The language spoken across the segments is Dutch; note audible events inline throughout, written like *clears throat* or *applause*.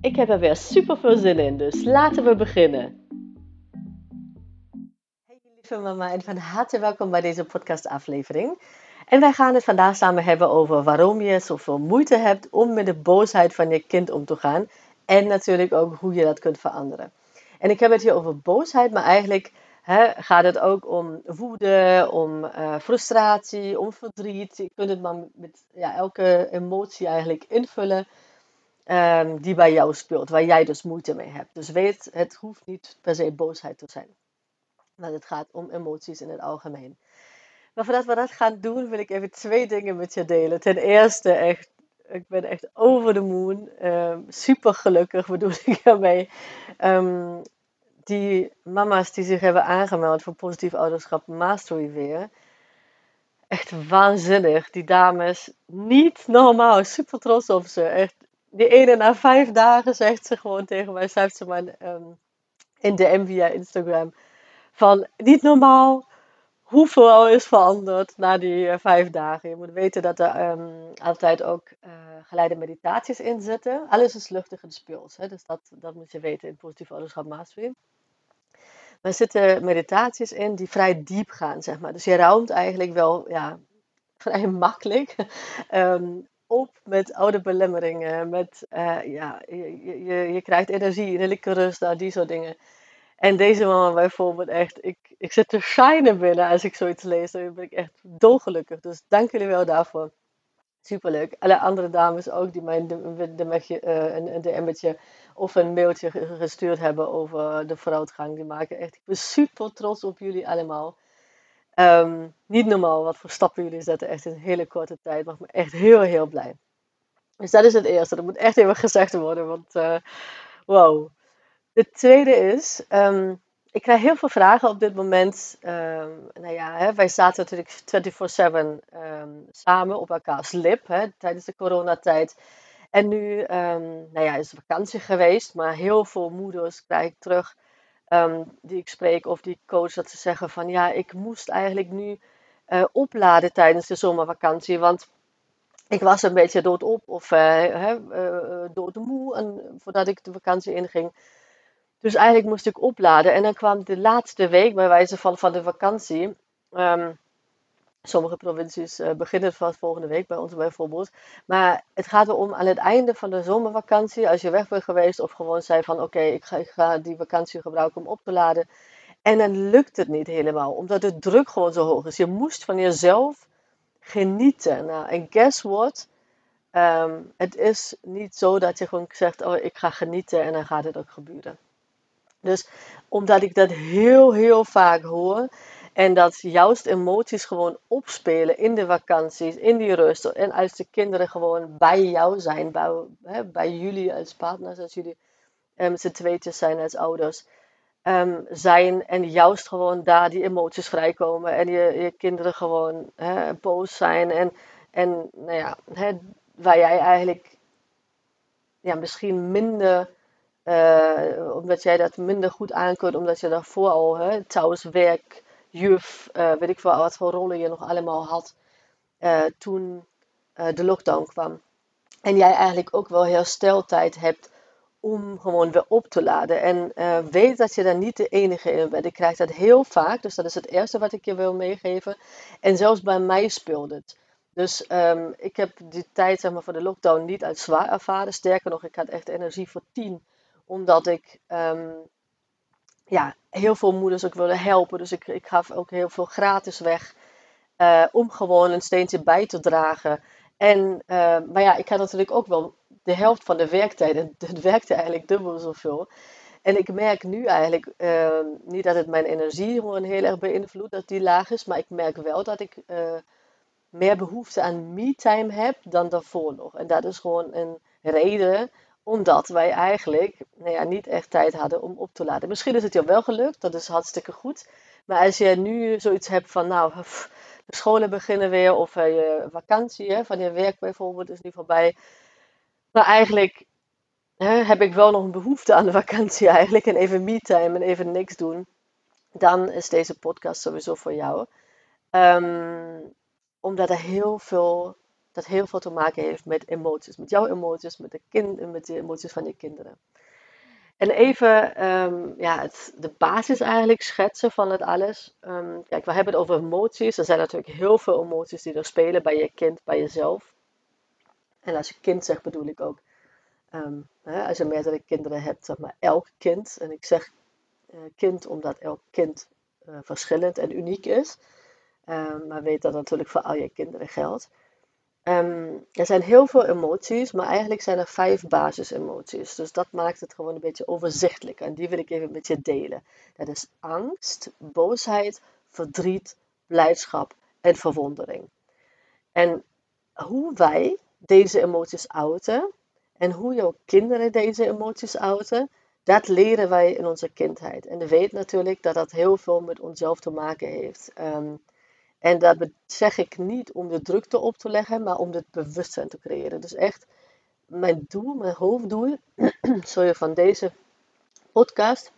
Ik heb er weer super veel zin in, dus laten we beginnen. Hey lieve mama en van harte welkom bij deze podcastaflevering. En wij gaan het vandaag samen hebben over waarom je zoveel moeite hebt om met de boosheid van je kind om te gaan. En natuurlijk ook hoe je dat kunt veranderen. En ik heb het hier over boosheid, maar eigenlijk gaat het ook om woede, om uh, frustratie, om verdriet. Je kunt het maar met ja, elke emotie eigenlijk invullen um, die bij jou speelt, waar jij dus moeite mee hebt. Dus weet, het hoeft niet per se boosheid te zijn. Maar het gaat om emoties in het algemeen. Maar voordat we dat gaan doen, wil ik even twee dingen met je delen. Ten eerste, echt, ik ben echt over de moon. Um, super gelukkig bedoel *laughs* ik ermee. Um, die mama's die zich hebben aangemeld voor positief ouderschap Mastery weer. Echt waanzinnig. Die dames, niet normaal. Super trots op ze. Echt, die ene na vijf dagen zegt ze gewoon tegen mij, schrijft ze maar um, in DM via Instagram. Van, niet normaal hoeveel is veranderd na die uh, vijf dagen. Je moet weten dat er um, altijd ook uh, geleide meditaties in zitten. Alles is luchtig en speels. Hè? Dus dat, dat moet je weten in positief ouderschap mastery. Maar er zitten meditaties in die vrij diep gaan, zeg maar. Dus je ruimt eigenlijk wel ja, vrij *laughs* makkelijk um, op met oude belemmeringen. Met, uh, ja, je, je, je krijgt energie, innerlijke rust, nou, die soort dingen. En deze mama bijvoorbeeld echt, ik, ik zit te shinen binnen als ik zoiets lees. Dan ben ik echt dolgelukkig. Dus dank jullie wel daarvoor. Superleuk. Alle andere dames ook die mij een, een DM'tje of een mailtje gestuurd hebben over de vooruitgang. Die maken echt, ik ben super trots op jullie allemaal. Um, niet normaal wat voor stappen jullie zetten, echt in een hele korte tijd. Maakt me echt heel, heel blij. Dus dat is het eerste. Dat moet echt even gezegd worden, want uh, wow. De tweede is, um, ik krijg heel veel vragen op dit moment. Um, nou ja, hè, wij zaten natuurlijk 24-7 um, samen op elkaars lip hè, tijdens de coronatijd. En nu nou ja, is het vakantie geweest, maar heel veel moeders krijg ik terug die ik spreek of die coach dat ze zeggen van ja, ik moest eigenlijk nu uh, opladen tijdens de zomervakantie, want ik was een beetje doodop of uh, uh, doodmoe en, voordat ik de vakantie inging. Dus eigenlijk moest ik opladen. En dan kwam de laatste week, bij wijze van, van de vakantie. Um, sommige provincies uh, beginnen van volgende week, bij ons bijvoorbeeld. Maar het gaat erom aan het einde van de zomervakantie, als je weg bent geweest of gewoon zei van oké, ik, ga, die vakantie gebruiken om op te laden. En dan lukt het niet helemaal, omdat de druk gewoon zo hoog is. Je moest van jezelf genieten. Nou, en guess what? Um, het is niet zo dat je gewoon zegt, oh ik ga genieten en dan gaat het ook gebeuren. Dus omdat ik dat heel, heel vaak hoor. En dat juist emoties gewoon opspelen in de vakanties, in die rust. En als de kinderen gewoon bij jou zijn, bij, jullie als partners, als jullie um, z'n tweetjes zijn als ouders. Um, zijn en juist gewoon daar die emoties vrijkomen. En je, je kinderen gewoon hè, boos zijn. En, en nou ja, hè, waar jij eigenlijk ja, misschien minder uh, omdat jij dat minder goed aankunt, omdat je daarvoor al hè, thuis werk, juf, uh, weet ik veel wat voor rollen je nog allemaal had uh, toen de lockdown kwam. En jij eigenlijk ook wel hersteltijd hebt om gewoon weer op te laden. En weet dat je daar niet de enige in bent. Ik krijg dat heel vaak, dus dat is het eerste wat ik je wil meegeven. En zelfs bij mij speelt het. Dus um, ik heb die tijd zeg maar, voor de lockdown niet uit zwaar ervaren. Sterker nog, ik had echt energie voor tien omdat ik um, ja, heel veel moeders ook wilde helpen. Dus ik, ik gaf ook heel veel gratis weg. Uh, om gewoon een steentje bij te dragen. En, uh, maar ja, ik had natuurlijk ook wel de helft van de werktijd. *laughs* Het werkte eigenlijk dubbel zoveel. En ik merk nu eigenlijk uh, niet dat het mijn energie gewoon heel erg beïnvloedt, dat die laag is. Maar ik merk wel dat ik meer behoefte aan me-time heb dan daarvoor nog. En dat is gewoon een reden omdat wij eigenlijk nou ja, niet echt tijd hadden om op te laden. Misschien is het jou wel gelukt, dat is hartstikke goed. Maar als je nu zoiets hebt van, nou, de scholen beginnen weer, of uh, je vakantie hè, van je werk bijvoorbeeld is nu voorbij. Maar eigenlijk hè, heb ik wel nog een behoefte aan de vakantie *laughs* eigenlijk, en even me-time en even niks doen. Dan is deze podcast sowieso voor jou. Um, omdat er heel veel dat heel veel te maken heeft met emoties. Met jouw emoties, met de, kind, met de emoties van je kinderen. En even um, ja, het, de basis eigenlijk schetsen van het alles. Um, kijk, we hebben het over emoties. Er zijn natuurlijk heel veel emoties die er spelen bij je kind, bij jezelf. En als je kind zegt, bedoel ik ook, um, hè, als je meerdere kinderen hebt, zeg maar elk kind. En ik zeg uh, kind omdat elk kind uh, verschillend en uniek is. maar weet dat natuurlijk voor al je kinderen geldt. Um, er zijn heel veel emoties, maar eigenlijk zijn er vijf basisemoties. Dus dat maakt het gewoon een beetje overzichtelijk. En die wil ik even met je delen. Dat is angst, boosheid, verdriet, blijdschap en verwondering. En hoe wij deze emoties uiten en hoe jouw kinderen deze emoties uiten, dat leren wij in onze kindheid. En we weten natuurlijk dat dat heel veel met onszelf te maken heeft. Um, en dat zeg ik niet om de drukte op te leggen, maar om het bewustzijn te creëren. Dus echt, mijn doel, mijn hoofddoel, *clears throat* sorry, van deze podcast,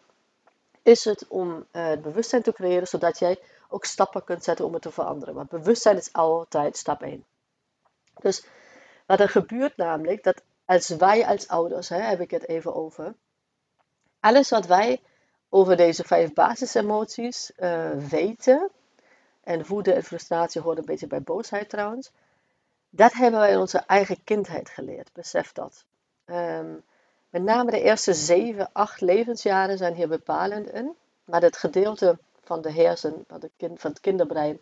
is het om uh, het bewustzijn te creëren, zodat jij ook stappen kunt zetten om het te veranderen. Want bewustzijn is altijd stap 1. Dus wat er gebeurt namelijk, dat als wij als ouders, hè, heb ik het even over, alles wat wij over deze vijf basisemoties uh, weten, en woede en frustratie hoort een beetje bij boosheid trouwens. Dat hebben wij in onze eigen kindheid geleerd. Besef dat. Ehm, met name de eerste 7, 8 levensjaren zijn hier bepalend in. Maar het gedeelte van de hersen, van, kind, van het kinderbrein,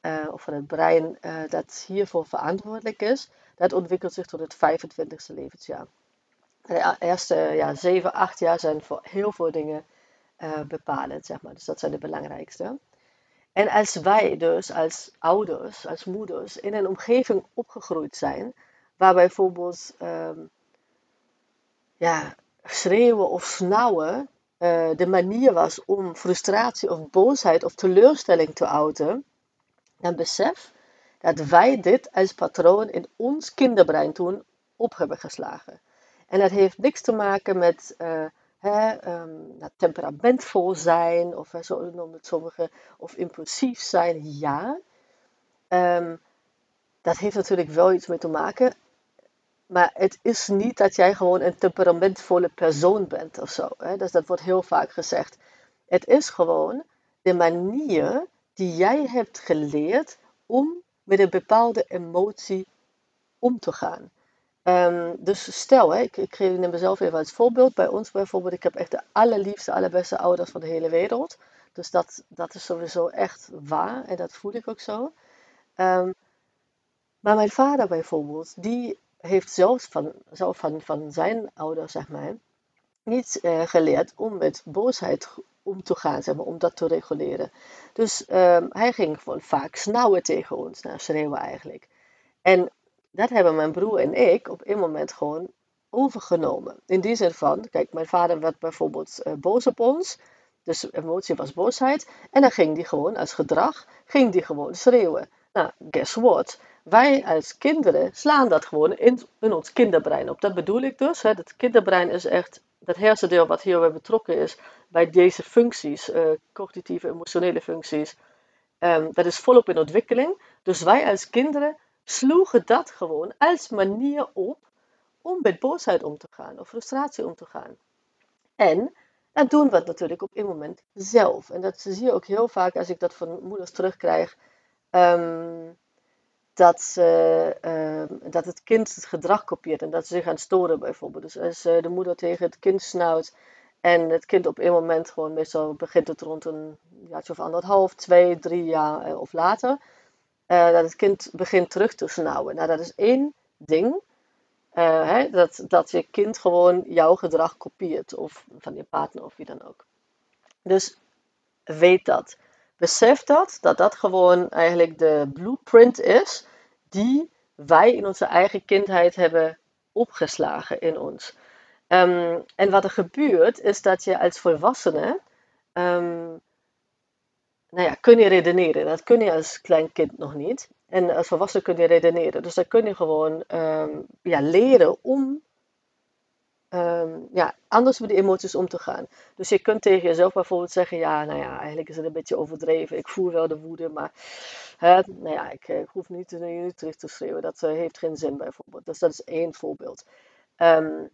uh, of van het brein uh, dat hiervoor verantwoordelijk is, dat ontwikkelt zich tot het 25ste levensjaar. De eerste ja, 7, 8 jaar zijn voor heel veel dingen uh, bepalend, zeg maar. Dus dat zijn de belangrijkste. En als wij dus als ouders, als moeders, in een omgeving opgegroeid zijn, waar bijvoorbeeld um, ja, schreeuwen of snauwen uh, de manier was om frustratie of boosheid of teleurstelling te uiten, dan besef dat wij dit als patroon in ons kinderbrein toen op hebben geslagen. En dat heeft niks te maken met uh, hè, um, nou, temperamentvol zijn, of zo noemen het sommigen, of impulsief zijn, ja. Um, dat heeft natuurlijk wel iets mee te maken. Maar het is niet dat jij gewoon een temperamentvolle persoon bent of zo. Hè? Dus dat wordt heel vaak gezegd. Het is gewoon de manier die jij hebt geleerd om met een bepaalde emotie om te gaan. Um, dus stel, hè, ik, ik neem mezelf even als voorbeeld. Bij ons bijvoorbeeld, ik heb echt de allerliefste, allerbeste ouders van de hele wereld. Dus dat, dat is sowieso echt waar en dat voel ik ook zo. Um, maar mijn vader bijvoorbeeld, die heeft zelfs van, zelf van, van zijn ouders, zeg maar, niet uh, geleerd om met boosheid om te gaan, maar, om dat te reguleren. Dus um, hij ging gewoon vaak snauwen tegen ons, nou, schreeuwen eigenlijk. En dat hebben mijn broer en ik op een moment gewoon overgenomen. In die zin van, kijk, mijn vader werd bijvoorbeeld uh, boos op ons. Dus emotie was boosheid. En dan ging die gewoon als gedrag, ging die gewoon schreeuwen. Nou, guess what? Wij als kinderen slaan dat gewoon in, in ons kinderbrein op. Dat bedoel ik dus. Dat kinderbrein is echt dat hersendeel wat hierbij betrokken is bij deze functies, uh, cognitieve, emotionele functies. Um, dat is volop in ontwikkeling. Dus wij als kinderen sloegen dat gewoon als manier op om met boosheid om te gaan of frustratie om te gaan. En dan doen we natuurlijk op een moment zelf. En dat zie je ook heel vaak als ik dat van moeders terugkrijg. Um, dat, uh, dat het kind het gedrag kopieert en dat ze zich aan het storen bijvoorbeeld. Dus als uh, de moeder tegen het kind snauwt en het kind op een moment gewoon meestal begint het rond een jaartje of anderhalf, twee, drie jaar eh, of later uh, dat het kind begint terug te snauwen. Nou, dat is één ding. Uh, hè, dat, dat je kind gewoon jouw gedrag kopieert. Of van je partner of wie dan ook. Dus weet dat. Besef dat, dat dat gewoon eigenlijk de blueprint is die wij in onze eigen kindheid hebben opgeslagen in ons. Ehm, en wat er gebeurt, is dat je als volwassene um, nou ja, kun je redeneren. Dat kun je als klein kind nog niet. En als volwassene kun je redeneren. Dus dan kun je gewoon ja, leren om um, ja, anders met die emoties om te gaan. Dus je kunt tegen jezelf bijvoorbeeld zeggen: Ja, nou ja, eigenlijk is het een beetje overdreven. Ik voel wel de woede, maar hè, nou ja, ik, ik hoef niet, niet terug te schreeuwen. Dat uh, heeft geen zin, bijvoorbeeld. Dus dat is één voorbeeld. Um,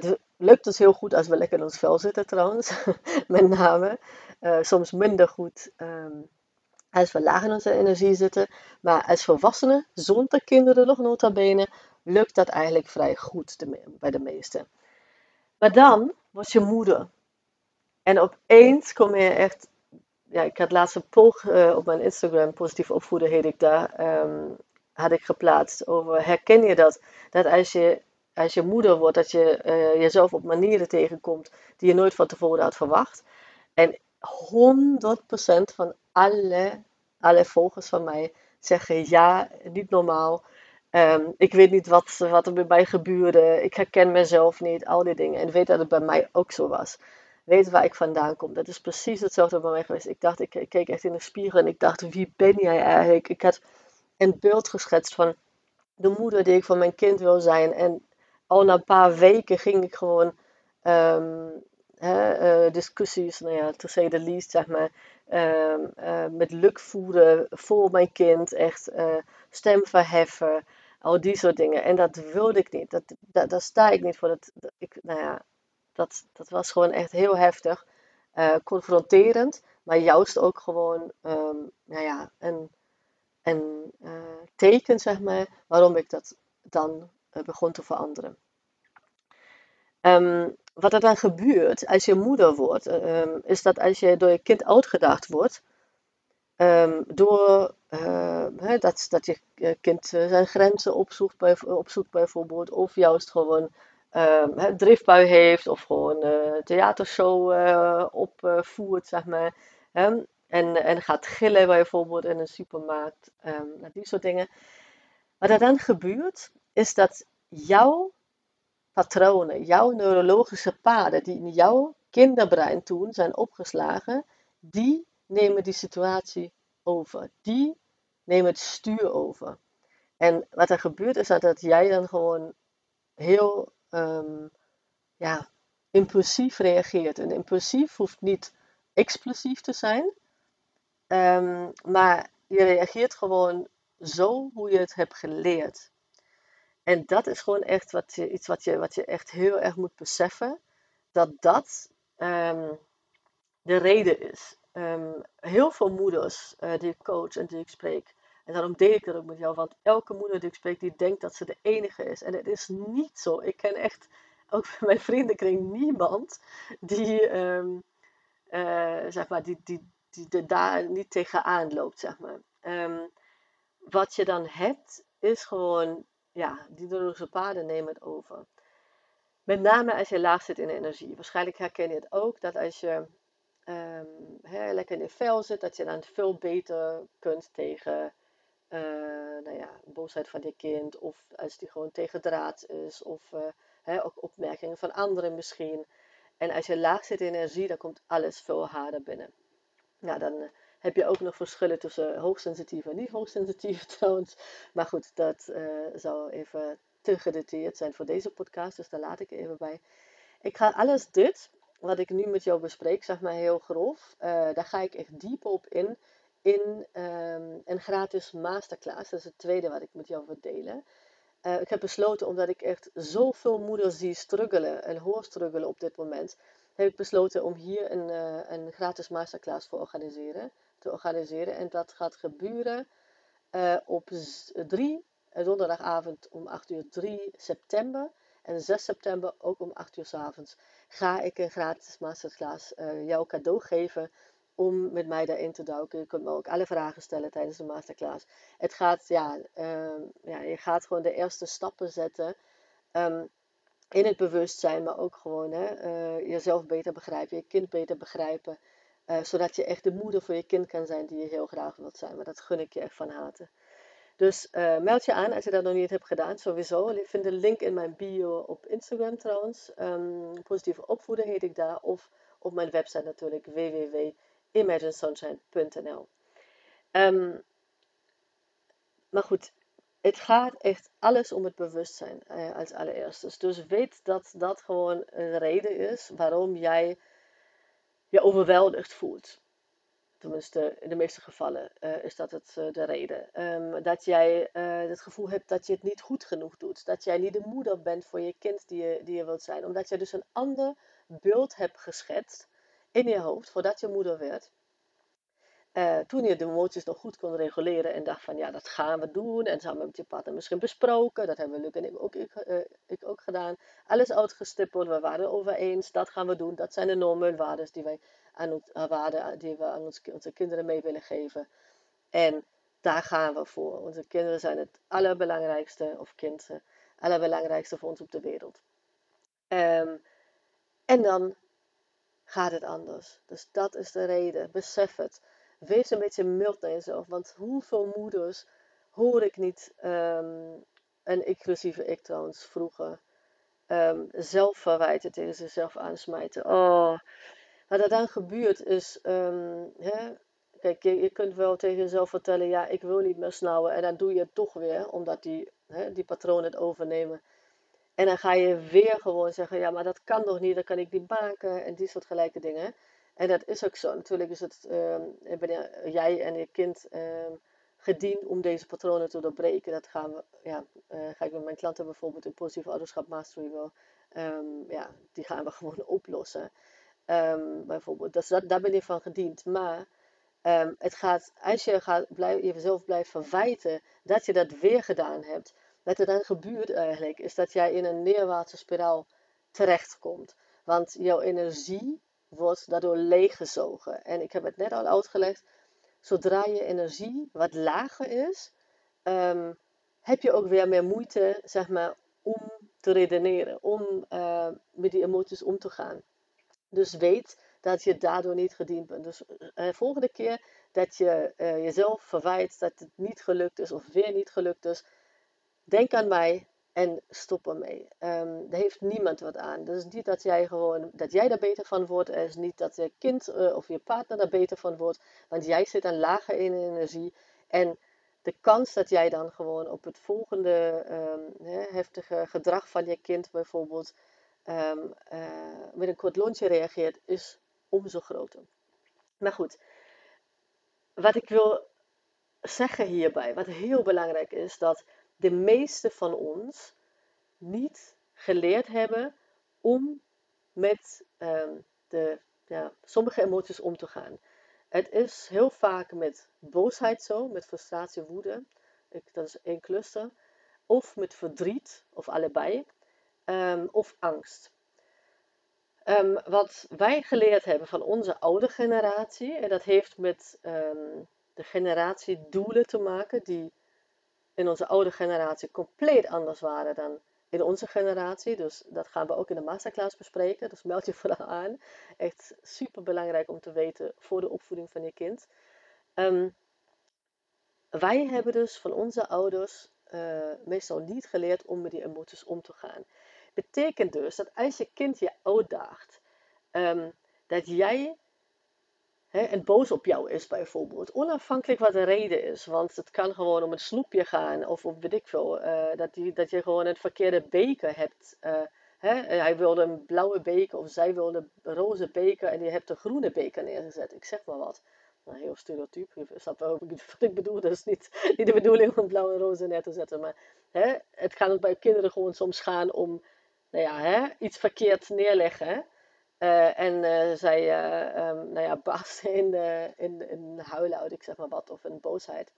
dat lukt dus heel goed als we lekker in ons vel zitten, trouwens, *laughs* met name. Uh, soms minder goed um, als we laag in onze energie zitten. Maar als volwassenen, zonder kinderen nog nota bene, lukt dat eigenlijk vrij goed bij de meesten. Maar dan word je moeder. En opeens kom je echt. Ja, ik had laatst een poll uh, op mijn Instagram, positief opvoeden heet ik daar, um, had ik geplaatst over herken je dat? Dat als je, als je moeder wordt, dat je uh, jezelf op manieren tegenkomt die je nooit van tevoren had verwacht. En 100% van alle, alle volgers van mij zeggen ja, niet normaal. Ehm, ik weet niet wat, wat er bij mij gebeurde. Ik herken mezelf niet. Al die dingen. En weet dat het bij mij ook zo was. Weet waar ik vandaan kom. Dat is precies hetzelfde bij mij geweest. Ik dacht, ik, ik keek echt in de spiegel en ik dacht, wie ben jij eigenlijk? Ik had een beeld geschetst van de moeder die ik van mijn kind wil zijn. En al na een paar weken ging ik gewoon um, hè, uh, discussies, nou ja, to say the least, zeg maar, um, uh, met luk voeren voor mijn kind. Echt uh, stem verheffen. Al die soort dingen. En dat wilde ik niet. Dat, dat, daar sta ik niet voor. Dat, ik, nou ja, dat, dat was gewoon echt heel heftig. Confronterend. Maar juist ook gewoon um, nou ja, een, een teken, zeg maar, waarom ik dat dan begon te veranderen. Um, wat er dan gebeurt als je moeder wordt, um, is dat als je door je kind uitgedaagd wordt, Um, door uh, dat, dat je kind zijn grenzen opzoekt, bij, opzoekt bijvoorbeeld, of juist gewoon um, driftbui heeft, of gewoon uh, theatershow opvoert, zeg maar. en, en gaat gillen bijvoorbeeld in een supermarkt, um, die soort dingen. Wat er dan gebeurt, is dat jouw patronen, jouw neurologische paden die in jouw kinderbrein toen zijn opgeslagen, die nemen die situatie over. Die nemen het stuur over. En wat er gebeurt is dat, jij dan gewoon heel um, ja, impulsief reageert. En impulsief hoeft niet explosief te zijn, um, maar je reageert gewoon zo hoe je het hebt geleerd. En dat is gewoon echt wat iets wat je, wat je echt heel erg moet beseffen. Dat dat um, de reden is. Um, heel veel moeders uh, die ik coach en die ik spreek. En daarom deel ik dat ook met jou. Want elke moeder die ik spreek, die denkt dat ze de enige is. En het is niet zo. Ik ken echt, ook bij *laughs* mijn vriendenkring, niemand die, um, zeg maar, die, die, die, daar niet tegenaan loopt, zeg maar. Wat je dan hebt, is gewoon, ja, die neurologische paden nemen het over. Met name als je laag zit in energie. Waarschijnlijk herken je het ook, dat als je um, lekker in je vel zit, dat je dan veel beter kunt tegen uh, nou ja, boosheid van je kind, of als die gewoon tegen draad is, of uh, ook opmerkingen van anderen misschien. En als je laag zit in energie, dan komt alles veel harder binnen. Nou, dan uh, heb je ook nog verschillen tussen hoogsensitief en niet hoogsensitief *laughs* trouwens. Maar goed, dat zou even te gedetailleerd zijn voor deze podcast, dus daar laat ik even bij. Ik ga alles dit wat ik nu met jou bespreek, zeg maar heel grof, uh, daar ga ik echt diep op in. In um, een gratis masterclass. Dat is het tweede wat ik met jou wil delen. Uh, ik heb besloten, omdat ik echt zoveel moeders zie struggelen en hoor struggelen op dit moment, heb ik besloten om hier een, een gratis masterclass voor organiseren, te organiseren. En dat gaat gebeuren op 3, donderdagavond om 8 uur 3 september. En 6 september ook om 8 uur s avonds ga ik een gratis masterclass uh, jou cadeau geven om met mij daarin te duiken. Je kunt me ook alle vragen stellen tijdens de masterclass. Het gaat, ja, uh, ja je gaat gewoon de eerste stappen zetten um, in het bewustzijn, maar ook gewoon hè, jezelf beter begrijpen, je kind beter begrijpen. Uh, zodat je echt de moeder voor je kind kan zijn die je heel graag wilt zijn. Maar dat gun ik je echt van harte. Dus uh, meld je aan als je dat nog niet hebt gedaan, sowieso. Je vindt de link in mijn bio op Instagram trouwens. Um, positieve opvoeden heet ik daar. Of op mijn website natuurlijk www.imaginesunshine.nl um, ehm, Maar goed, het gaat echt alles om het bewustzijn uh, als allereerste. Dus weet dat dat gewoon een reden is waarom jij je overweldigd voelt. Tenminste, in de meeste gevallen uh, is dat het, uh, de reden. Um, dat jij uh, het gevoel hebt dat je het niet goed genoeg doet. Dat jij niet de moeder bent voor je kind die je, die je wilt zijn. Omdat je dus een ander beeld hebt geschetst in je hoofd voordat je moeder werd. Uh, toen je de emoties nog goed kon reguleren en dacht van ja, dat gaan we doen. En samen met je partner misschien besproken. Dat hebben Luc en ik ook, ik, ik ook gedaan. Alles uitgestippeld, we waren over eens. Dat gaan we doen. Dat zijn de normen en waarden die wij aan, waarden die we aan ons, onze kinderen mee willen geven. En daar gaan we voor. Onze kinderen zijn het allerbelangrijkste, of kind, het allerbelangrijkste voor ons op de wereld. Um, en dan gaat het anders. Dus dat is de reden. Besef het wees een beetje mild naar jezelf. Want hoeveel moeders hoor ik niet, um, en inclusieve ik trouwens vroeger, um, zelf verwijten tegen zichzelf aansmijten. Oh, wat er dan gebeurt is, um, hè, kijk, je, kunt wel tegen jezelf vertellen, ja, ik wil niet meer snauwen. En dan doe je het toch weer, omdat die, hè, die patronen het overnemen. En dan ga je weer gewoon zeggen, ja, maar dat kan toch niet, dat kan ik niet maken. En die soort gelijke dingen. En dat is ook zo. Natuurlijk is het, uh, ben jij en je kind uh, gediend om deze patronen te doorbreken. Dat gaan we, ja, uh, ga ik met mijn klanten bijvoorbeeld in positieve ouderschap mastery wel, um, ja, die gaan we *laughs* gewoon oplossen. Bijvoorbeeld, dus dat, daar ben je van gediend. Maar het gaat, als je gaat blijf, jezelf blijft verwijten dat je dat weer gedaan hebt, wat er dan gebeurt eigenlijk, is dat jij in een neerwaartse spiraal terechtkomt. Want jouw energie wordt daardoor leeggezogen. En ik heb het net al uitgelegd, zodra je energie wat lager is, um, heb je ook weer meer moeite, zeg maar, om te redeneren, om uh, met die emoties om te gaan. Dus weet dat je daardoor niet gediend bent. Dus de uh, volgende keer dat je uh, jezelf verwijt dat het niet gelukt is of weer niet gelukt is, denk aan mij en stop ermee. Um, daar heeft niemand wat aan. Dus niet dat jij gewoon dat jij daar beter van wordt. Het is niet dat je kind uh, of je partner daar beter van wordt. Want jij zit aan lager in energie. En de kans dat jij dan gewoon op het volgende hè, heftige gedrag van je kind bijvoorbeeld um, uh, met een kort lontje reageert, is omzo groter. Maar goed, wat ik wil zeggen hierbij, wat heel belangrijk is, dat de meeste van ons niet geleerd hebben om met um, de, ja, sommige emoties om te gaan. Het is heel vaak met boosheid zo, met frustratie, woede. Ik, dat is één cluster. Of met verdriet, of allebei. Um, of angst. Um, wat wij geleerd hebben van onze oude generatie, en dat heeft met de generatie doelen te maken die in onze oude generatie compleet anders waren dan in onze generatie. Dus dat gaan we ook in de masterclass bespreken. Dus meld je *laughs* vooral aan. Echt super belangrijk om te weten voor de opvoeding van je kind. Um, wij hebben dus van onze ouders uh, meestal niet geleerd om met die emoties om te gaan. Betekent dus dat als je kind je uitdaagt, um, dat jij hè, en boos op jou is bijvoorbeeld. Onafhankelijk wat de reden is. Want het kan gewoon om een snoepje gaan of op weet ik veel. Uh, dat, die, dat je gewoon een verkeerde beker hebt. Uh, hè? Hij wilde een blauwe beker of zij wilde een roze beker en je hebt een groene beker neergezet. Ik zeg maar wat. Nou, heel stereotyp. Je snapt wel wat ik *laughs* bedoel. Dat is niet, niet de bedoeling om blauwe en roze neer te zetten. Maar hè, het kan ook bij kinderen gewoon soms gaan om nou ja, hè, iets verkeerd neerleggen. Uh, en uh, zij uh, um, nou ja, *laughs* in, in, in huilen ik zeg maar wat, of in boosheid.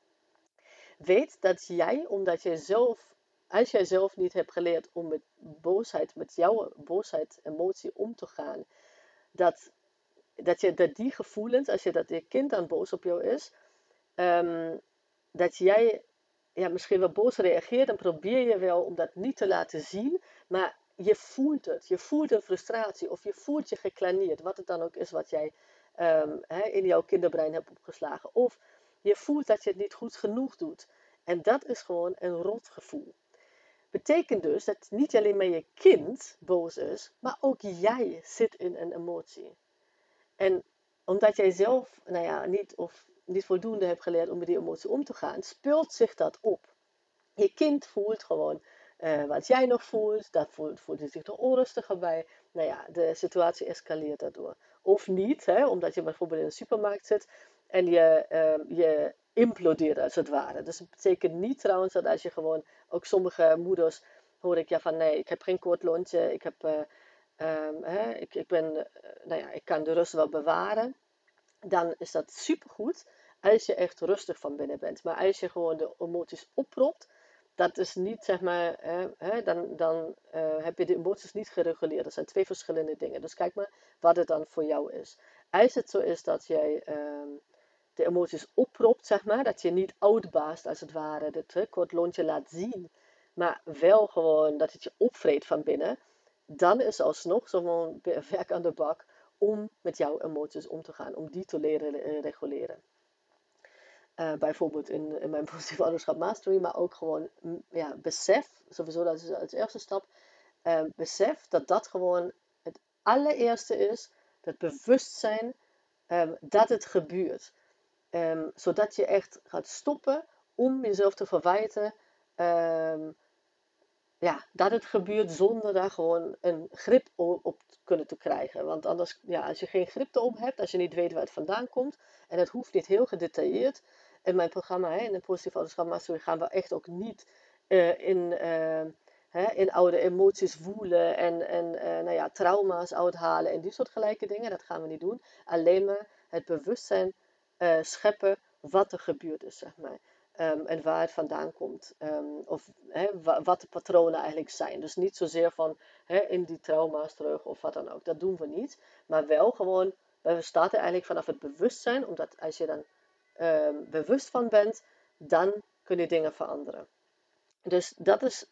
Weet dat jij, omdat je zelf, als jij zelf niet hebt geleerd om met boosheid, met jouw boosheid, emotie om te gaan, dat, dat, je, dat die gevoelens, als je dat je kind dan boos op jou is, um, dat jij ja, misschien wel boos reageert, dan probeer je wel om dat niet te laten zien, maar je voelt het. Je voelt een frustratie of je voelt je geklaneerd. Wat het dan ook is wat jij um, in jouw kinderbrein hebt opgeslagen. Of je voelt dat je het niet goed genoeg doet. En dat is gewoon een rotgevoel. Betekent dus dat niet alleen maar je kind boos is, maar ook jij zit in een emotie. En omdat jij zelf nou ja, niet, of niet voldoende hebt geleerd om met die emotie om te gaan, speelt zich dat op. Je kind voelt gewoon uh, wat jij nog voelt, daar voelt, voelt zich toch onrustiger bij. Nou ja, de situatie escaleert daardoor. Of niet, hè, omdat je bijvoorbeeld in een supermarkt zit en je, uh, je implodeert als het ware. Dus het betekent niet trouwens dat als je gewoon, ook sommige moeders hoor ik ja van nee, ik heb geen kort lontje, ik, heb, uh, um, hè, ik, ik, ben, uh, nou ja, ik kan de rust wel bewaren. Dan is dat supergoed als je echt rustig van binnen bent. Maar als je gewoon de emoties oproept, dat is niet zeg maar, hè, dan, dan uh, heb je de emoties niet gereguleerd. Dat zijn twee verschillende dingen. Dus kijk maar wat het dan voor jou is. Als het zo is dat jij uh, de emoties oproept, zeg maar, dat je niet uitbaast als het ware, dit lontje laat zien, maar wel gewoon dat het je opvreet van binnen, dan is alsnog zo'n werk aan de bak om met jouw emoties om te gaan, om die te leren eh, reguleren. Uh, bijvoorbeeld in, in mijn *laughs* positieve ouderschap mastery, maar ook gewoon ja, besef, sowieso dat is als eerste stap, uh, besef dat dat gewoon het allereerste is, het bewustzijn um, dat het gebeurt. Um, zodat je echt gaat stoppen om jezelf te verwijten um, ja, dat het gebeurt zonder daar gewoon een grip op kunnen te krijgen. Want anders, ja, als je geen grip erop hebt, als je niet weet waar het vandaan komt, en het hoeft niet heel gedetailleerd. In mijn programma, hè, in de positieve ouderschap mastery, gaan we echt ook niet uh, in, uh, hè, in oude emoties voelen en, en uh, nou ja, trauma's uithalen en die soort gelijke dingen. Dat gaan we niet doen. Alleen maar het bewustzijn scheppen wat er gebeurd is, zeg maar. Um, en waar het vandaan komt. Um, of wat de patronen eigenlijk zijn. Dus niet zozeer van in die trauma's terug of wat dan ook. Dat doen we niet. Maar wel gewoon, we starten eigenlijk vanaf het bewustzijn. Omdat als je dan um, bewust van bent, dan kun je dingen veranderen. Dus dat is,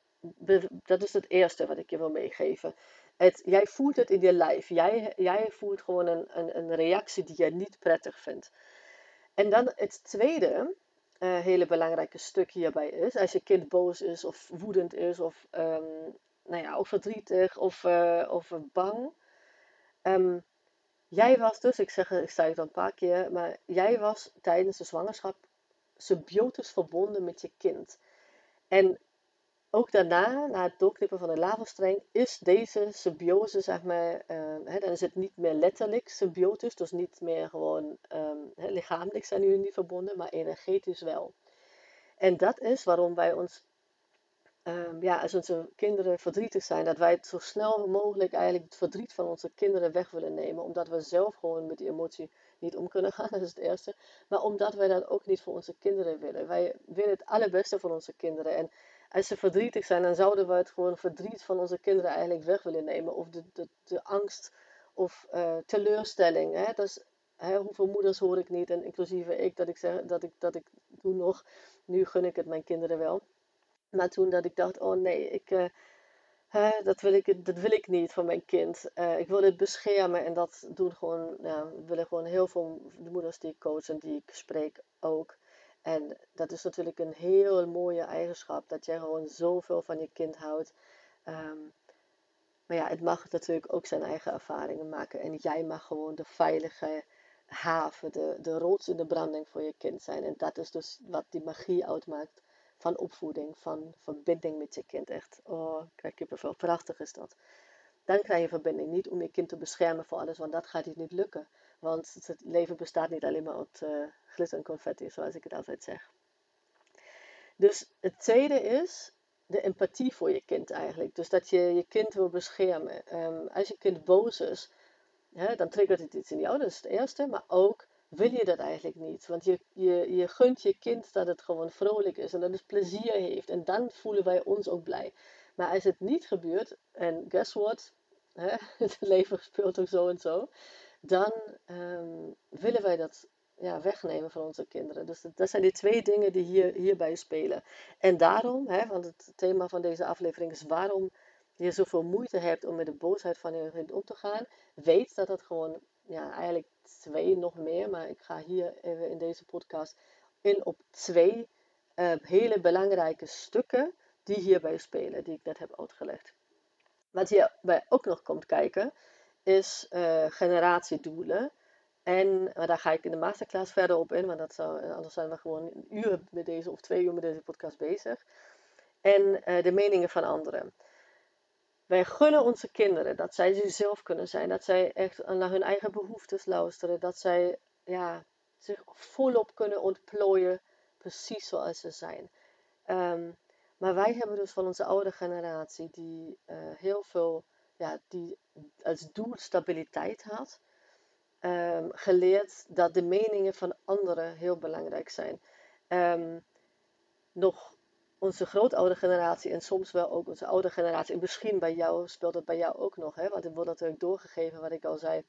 dat is het eerste wat ik je wil meegeven. Het, jij voelt het in je lijf. Jij, jij voelt gewoon een, een, een reactie die je niet prettig vindt. En dan het tweede uh, hele belangrijke stuk hierbij is. Als je kind boos is of woedend is of, um, nou ja, of verdrietig of, uh, of bang. Um, jij was dus, ik zeg, ik zei het al een paar keer, maar jij was tijdens de zwangerschap symbiotisch verbonden met je kind. En ook daarna, na het doorknippen van de lavelstreng, is deze symbiose, zeg maar, uh, hè, dan is het niet meer letterlijk symbiotisch, dus niet meer gewoon um, hè, lichamelijk zijn jullie niet verbonden, maar energetisch wel. En dat is waarom wij ons, um, ja, als onze kinderen verdrietig zijn, dat wij het zo snel mogelijk eigenlijk het verdriet van onze kinderen weg willen nemen, omdat we zelf gewoon met die emotie niet om kunnen *laughs* gaan, dat is het eerste. Maar omdat wij dat ook niet voor onze kinderen willen. Wij willen het allerbeste voor onze kinderen. En als ze verdrietig zijn, dan zouden we het gewoon verdriet van onze kinderen eigenlijk weg willen nemen. Of de, de, de angst of uh, teleurstelling. Hè? Dus, hè, hoeveel moeders hoor ik niet, en inclusief ik, dat ik zeg dat ik, dat ik toen nog, nu gun ik het mijn kinderen wel. Maar toen dat ik dacht, oh nee, ik, uh, hè, dat, wil ik, dat wil ik niet van mijn kind. Uh, ik wil het beschermen en dat doen gewoon, willen gewoon heel veel de moeders die ik coach en die ik spreek ook. En dat is natuurlijk een heel mooie eigenschap, dat jij gewoon zoveel van je kind houdt. Um, maar ja, het mag natuurlijk ook zijn eigen ervaringen maken. En jij mag gewoon de veilige haven, de, de rots in de branding voor je kind zijn. En dat is dus wat die magie uitmaakt van opvoeding, van verbinding met je kind. Echt, oh, kijk kippenvel, prachtig is dat. Dan krijg je verbinding. Niet om je kind te beschermen voor alles, want dat gaat je niet lukken. Want het leven bestaat niet alleen maar uit uh, glitter en confetti, zoals ik het altijd zeg. Dus het tweede is de empathie voor je kind eigenlijk. Dus dat je je kind wil beschermen. Um, als je kind boos is, hè, dan triggert het iets in jou, dat is het eerste. Maar ook wil je dat eigenlijk niet. Want je, je, je gunt je kind dat het gewoon vrolijk is en dat het plezier heeft. En dan voelen wij ons ook blij. Maar als het niet gebeurt, en guess what? *laughs* Hè, het leven speelt ook zo en zo dan um, willen wij dat ja, wegnemen van onze kinderen. Dus dat, zijn die twee dingen die hier, hierbij spelen. En daarom, hè, want het thema van deze aflevering is waarom je zoveel moeite hebt om met de boosheid van je kind om te gaan. Weet dat het gewoon, ja, eigenlijk twee nog meer, maar ik ga hier even in deze podcast in op twee uh, hele belangrijke stukken die hierbij spelen, die ik net heb uitgelegd. Wat hierbij ook nog komt kijken, is uh, generatiedoelen. En daar ga ik in de masterclass verder op in, want dat zou, anders zijn we gewoon een uur met deze of twee uur met deze podcast bezig. En de meningen van anderen. Wij gunnen onze kinderen dat zij zichzelf kunnen zijn, dat zij echt naar hun eigen behoeftes luisteren, dat zij ja, zich volop kunnen ontplooien, precies zoals ze zijn. Um, maar wij hebben dus van onze oude generatie, die uh, heel veel, ja, die als doel stabiliteit had, um, geleerd dat de meningen van anderen heel belangrijk zijn. Um, nog onze grootoude generatie en soms wel ook onze oude generatie, en misschien bij jou speelt het bij jou ook nog, hè, want het wordt natuurlijk doorgegeven wat ik al zei,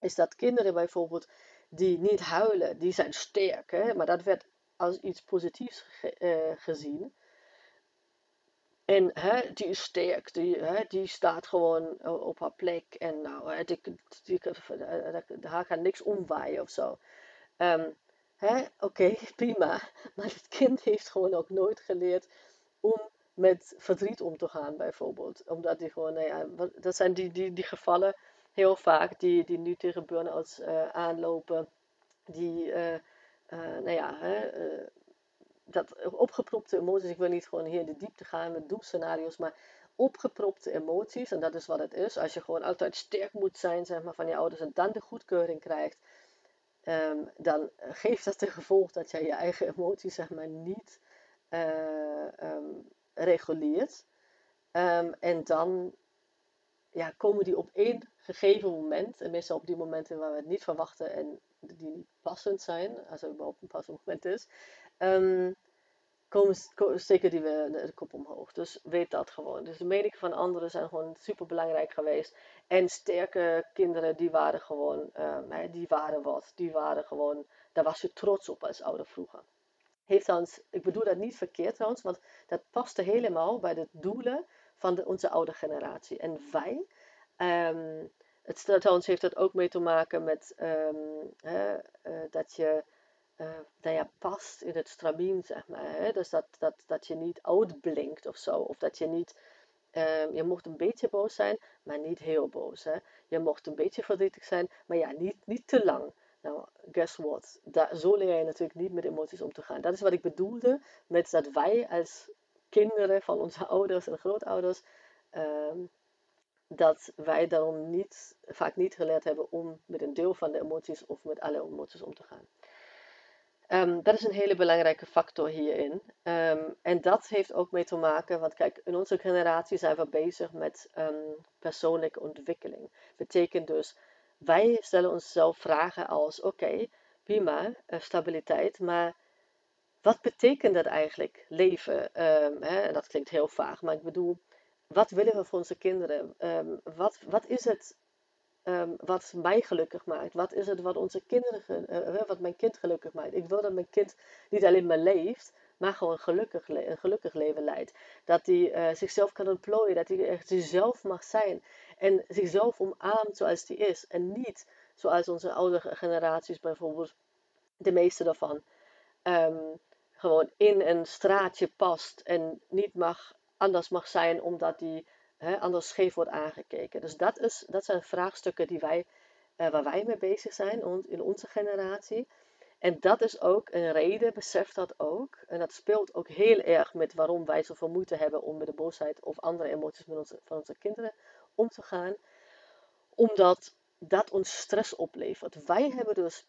is dat kinderen bijvoorbeeld die niet huilen, die zijn sterk, hè, maar dat werd als iets positiefs ge uh, gezien. En hè, die is sterk, die, hè, die staat gewoon op haar plek. En nou, hè, die, die, haar gaat niks omwaaien of zo. Um, Oké, *laughs* prima. Maar het kind heeft gewoon ook nooit geleerd om met verdriet om te gaan, bijvoorbeeld. Omdat die gewoon, nou ja, dat zijn die, die, die gevallen heel vaak die, die nu tegen burn-outs uh, aanlopen. Die, uh, uh, nou ja, hè, dat opgepropte emoties, ik wil niet gewoon hier in de diepte gaan met doemscenario's, maar opgepropte emoties, en dat is wat het is, als je gewoon altijd sterk moet zijn zeg maar, van je ouders en dan de goedkeuring krijgt, um, dan geeft dat ten gevolg dat jij je eigen emoties zeg maar, niet uh, um, reguleert. Um, en dan ja, komen die op één gegeven moment, en meestal op die momenten waar we het niet verwachten en die niet passend zijn, als er überhaupt een passend moment is, komen, steken die we de, kop omhoog. Dus weet dat gewoon. Dus de meningen van anderen zijn gewoon super belangrijk geweest. En sterke kinderen, die waren gewoon, um, die waren wat. Die waren gewoon, daar was je trots op als ouder vroeger. Heeft trouwens, ik bedoel dat niet verkeerd trouwens, want dat paste helemaal bij de doelen van de, onze oude generatie. En wij, um, het trouwens heeft dat ook mee te maken met um, uh, dat je uh, nou ja, past in het stramien, zeg maar. Hè? Dus dat, dat, dat je niet uitblinkt of zo. Of dat je niet, uh, je mocht een beetje boos zijn, maar niet heel boos. Hè? Je mocht een beetje verdrietig zijn, maar ja, niet, niet te lang. Nou, guess what? Daar, zo leer je natuurlijk niet met emoties om te gaan. Dat is wat ik bedoelde met dat wij als kinderen van onze *laughs* ouders en grootouders, uh, dat wij daarom niet, vaak niet geleerd hebben om met een deel van de emoties of met alle emoties om te gaan. Um, dat is een hele belangrijke factor hierin. Um, en dat heeft ook mee te maken, want kijk, in onze generatie zijn we bezig met um, persoonlijke ontwikkeling. Betekent dus, wij stellen onszelf vragen als: oké, okay, prima, uh, stabiliteit, maar wat betekent dat eigenlijk, leven? Hè? En dat klinkt heel vaag, maar ik bedoel, wat willen we voor onze kinderen? wat, wat is het um, wat mij gelukkig maakt? Wat is het wat onze kinderen, uh, wat mijn kind gelukkig maakt? Ik wil dat mijn kind niet alleen maar leeft, maar gewoon een gelukkig leven leidt. Dat hij uh, zichzelf kan ontplooien, dat hij echt zichzelf mag zijn. En zichzelf omarmt zoals hij is. En niet zoals onze oudere generaties bijvoorbeeld, de meeste daarvan, um, gewoon in een straatje past en niet mag, anders mag zijn omdat hij anders scheef wordt aangekeken. Dus dat, is, dat zijn vraagstukken die wij, uh, waar wij mee bezig zijn in onze generatie. En dat is ook een reden, besef dat ook. En dat speelt ook heel erg met waarom wij zoveel moeite hebben om met de boosheid of andere emoties onze, van onze kinderen om te gaan. Omdat dat ons stress oplevert. Wij hebben dus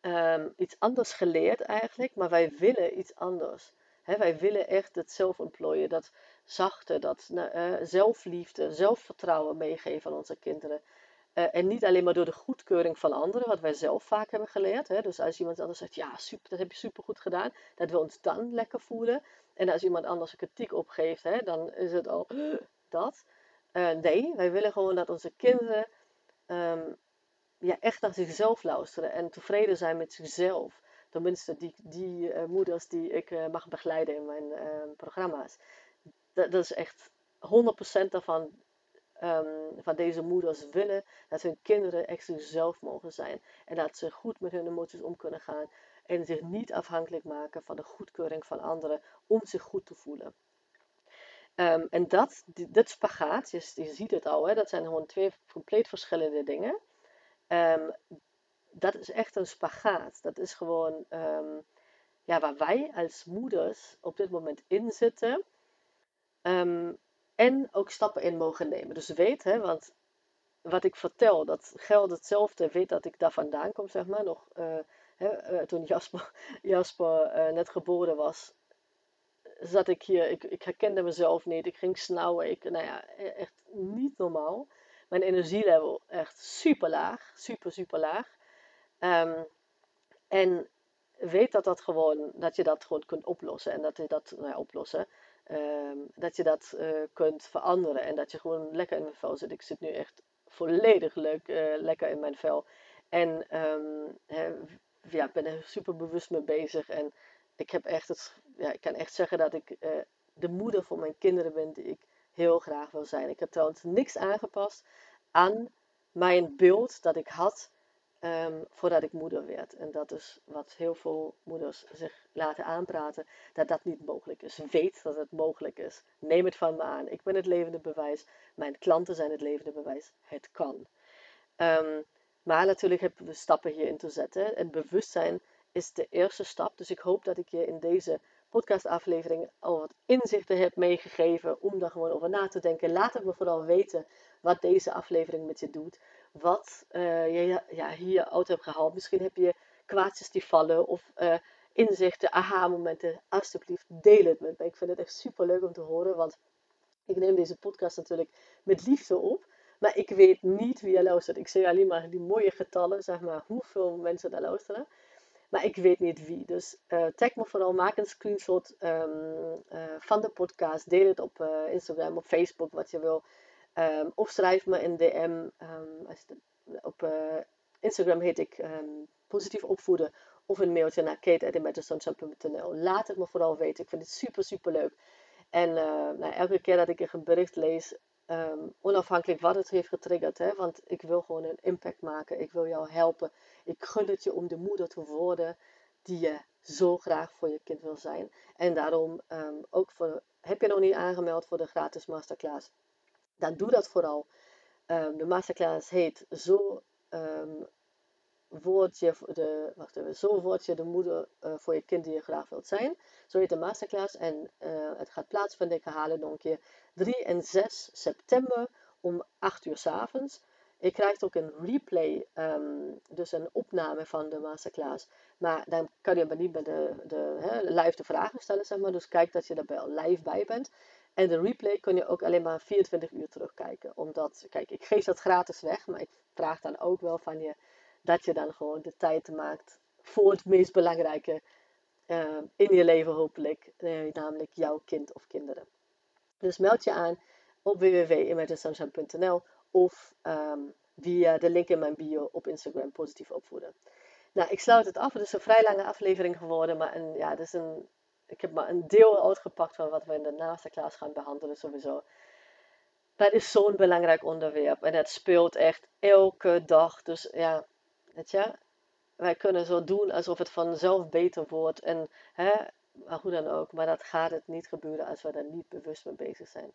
um, iets anders geleerd eigenlijk, maar wij willen iets anders. Wij willen echt het zelfontplooien, dat zachte, dat uh, zelfliefde, zelfvertrouwen meegeven aan onze kinderen. Uh, en niet alleen maar door de goedkeuring van anderen, wat wij zelf vaak hebben geleerd. Hè? Dus als iemand anders zegt, ja, super, dat heb je super goed gedaan, dat we ons dan lekker voelen. En als iemand anders een kritiek opgeeft, hè, dan is het al dat. Uh, nee, wij willen gewoon dat onze kinderen um, ja, echt naar zichzelf luisteren en tevreden zijn met zichzelf. Tenminste, die, die moeders die ik mag begeleiden in mijn programma's. Dat, dat, is echt 100% daarvan. Um, van deze moeders willen dat hun kinderen echt zichzelf mogen zijn. En dat ze goed met hun emoties om kunnen gaan. en zich niet afhankelijk maken van de goedkeuring van anderen om zich goed te voelen. Ehm, en dat, dit spagaat, je, ziet het al, hè, dat zijn gewoon twee compleet verschillende dingen. Um, dat is echt een spagaat. Dat is gewoon ja, waar wij als moeders op dit moment in zitten. En ook stappen in mogen nemen. Dus weet, hè, want wat ik vertel, dat geldt hetzelfde. Weet dat ik daar vandaan kom, zeg maar. Nog, uh, hè, uh, toen Jasper, *laughs* Jasper uh, net geboren was, zat ik hier, ik, ik herkende mezelf niet, ik ging snauwen, ik, nou ja, e-, echt niet normaal. Mijn energielevel echt super laag, super, super laag. Um, en weet dat dat gewoon, dat je dat gewoon kunt oplossen en dat je dat, nou oplossen, um, dat je dat uh, kunt veranderen en dat je gewoon lekker in mijn vel zit. Ik zit nu echt volledig leuk, uh, lekker in mijn vel. En um, he, ja, ben er super bewust mee bezig en ik heb echt het, ja, ik kan echt zeggen dat ik uh, de moeder voor mijn kinderen ben die ik heel graag wil zijn. Ik heb trouwens niks aangepast aan mijn beeld dat ik had um, voordat ik moeder werd. En dat is wat heel veel moeders zich laten aanpraten, dat dat niet mogelijk is. Weet dat het mogelijk is. Neem het van me aan. Ik ben het levende bewijs. Mijn klanten zijn het levende bewijs. Het kan. Um, maar natuurlijk hebben we stappen hierin te zetten. Het bewustzijn is de eerste stap. Dus ik hoop dat ik je in deze podcastaflevering al wat inzichten heb meegegeven om daar gewoon over na te denken. Laat het me vooral weten wat deze aflevering met je doet. Wat uh, je ja, hier uit hebt gehaald. Misschien heb je kwaadjes die vallen of uh, inzichten, aha-momenten. Alsjeblieft, deel het met me. Ik vind het echt super leuk om te horen, want ik neem deze podcast natuurlijk met liefde op. Maar ik weet niet wie er luistert. Ik zie alleen maar die mooie getallen, zeg maar, hoeveel mensen daar luisteren. Maar ik weet niet wie. Dus uh, tag me vooral, maak een screenshot uh, van de podcast. Deel het op Instagram, op Facebook, wat je wil. Um, of schrijf me een DM. Um, ehm, als op Instagram heet ik positief opvoeden. Of een mailtje naar kate.imaginesunshine.nl. Laat het me vooral weten. Ik vind het super, super leuk. En nou, elke keer dat ik een bericht lees, Um, onafhankelijk wat het heeft getriggerd. Hè? Want ik wil gewoon een impact maken. Ik wil jou helpen. Ik gun het je om de moeder te worden die je zo graag voor je kind wil zijn. En daarom um, ook voor, heb je nog niet aangemeld voor de gratis masterclass? Dan doe dat vooral. Um, de masterclass heet Zo word je de, wacht even, zo word je de moeder uh, voor je kind die je graag wilt zijn. Zo heet de masterclass en uh, het gaat plaatsvinden, ik herhaal het een keer, 3 en 6 september om 8 uur s avonds. Je krijgt ook een replay, um, dus een opname van de masterclass. Maar dan kan je maar niet met de, de hè, live de vragen stellen, zeg maar. Dus kijk dat je er live bij bent. En de replay kun je ook alleen maar 24 uur terugkijken. Omdat, kijk, ik geef dat gratis weg, maar ik vraag dan ook wel van je dat je dan gewoon de tijd maakt voor het meest belangrijke uh, in je leven hopelijk, uh, namelijk jouw kind of kinderen. Dus meld je aan op www.imaginesunshine.nl of um, via de link in mijn bio op Instagram positief opvoeden. Nou, ik sluit het af. Het is een vrij lange aflevering geworden, maar een, ja, het is een, ik heb maar een deel uitgepakt van wat we in de masterclass gaan behandelen sowieso. Dat is zo'n belangrijk onderwerp en het speelt echt elke dag. Dus ja, Weet je? Wij kunnen zo doen alsof het vanzelf beter wordt. En hè, maar hoe dan ook. Maar dat gaat het niet gebeuren als we daar niet bewust mee bezig zijn.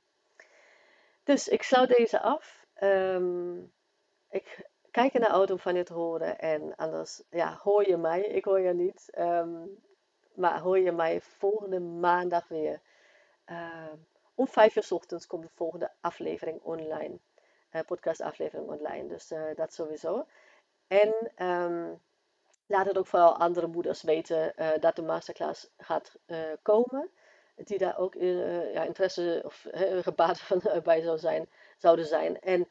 Dus ik sluit deze af. Um, ik kijk naar uit om van te horen. En anders ja, hoor je mij. Ik hoor je niet. Um, maar hoor je mij volgende maandag weer. Um, om vijf uur ochtends komt de volgende aflevering online. Uh, podcast aflevering online. Dus uh, dat sowieso. En um, laat het ook vooral andere moeders weten uh, dat de masterclass gaat komen. Die daar ook ja, interesse of gebaat *laughs* van bij zou zijn, zouden zijn. En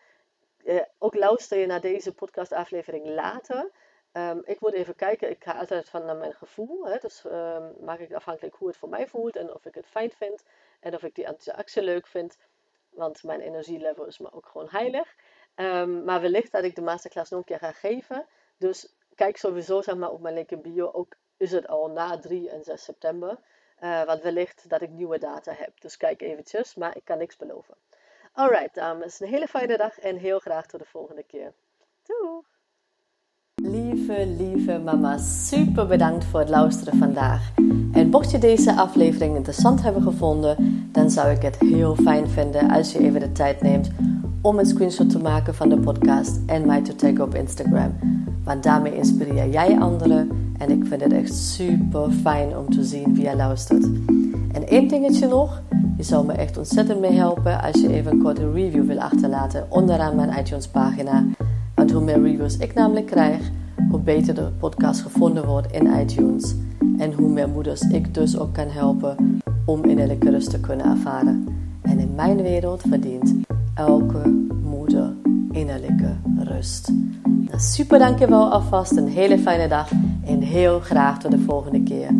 ook luister je naar deze podcastaflevering later. Um, ik moet even kijken, ik ga altijd van naar mijn gevoel. Hè, dus um, maak ik afhankelijk hoe het voor mij voelt en of ik het fijn vind. En of ik die interactie leuk vind. Want mijn energielevel is me ook gewoon heilig. Um, maar wellicht dat ik de masterclass nog een keer ga geven. Dus kijk sowieso zeg maar, op mijn link in bio. Ook is het al na 3 en 6 september. Uh, want wellicht dat ik nieuwe data heb. Dus kijk eventjes, maar ik kan niks beloven. Alright dames, een hele fijne dag en heel graag tot de volgende keer. Doei! Lieve, mama, super bedankt voor het luisteren vandaag. En mocht je deze aflevering interessant hebben gevonden, dan zou ik het heel fijn vinden als je even de tijd neemt om een screenshot te maken van de podcast en mij te taggen op Instagram. Want daarmee inspireer jij anderen en ik vind het echt super fijn om te zien wie jij luistert. En één dingetje nog, je zou me echt ontzettend mee helpen als je even een korte review wil achterlaten onderaan mijn iTunes pagina. Want hoe meer reviews ik namelijk krijg, hoe beter de podcast gevonden wordt in iTunes. En hoe meer moeders ik dus ook kan helpen om innerlijke rust te kunnen ervaren. En in mijn wereld verdient elke moeder innerlijke rust. Nou, super dankjewel alvast, een hele fijne dag en heel graag tot de volgende keer.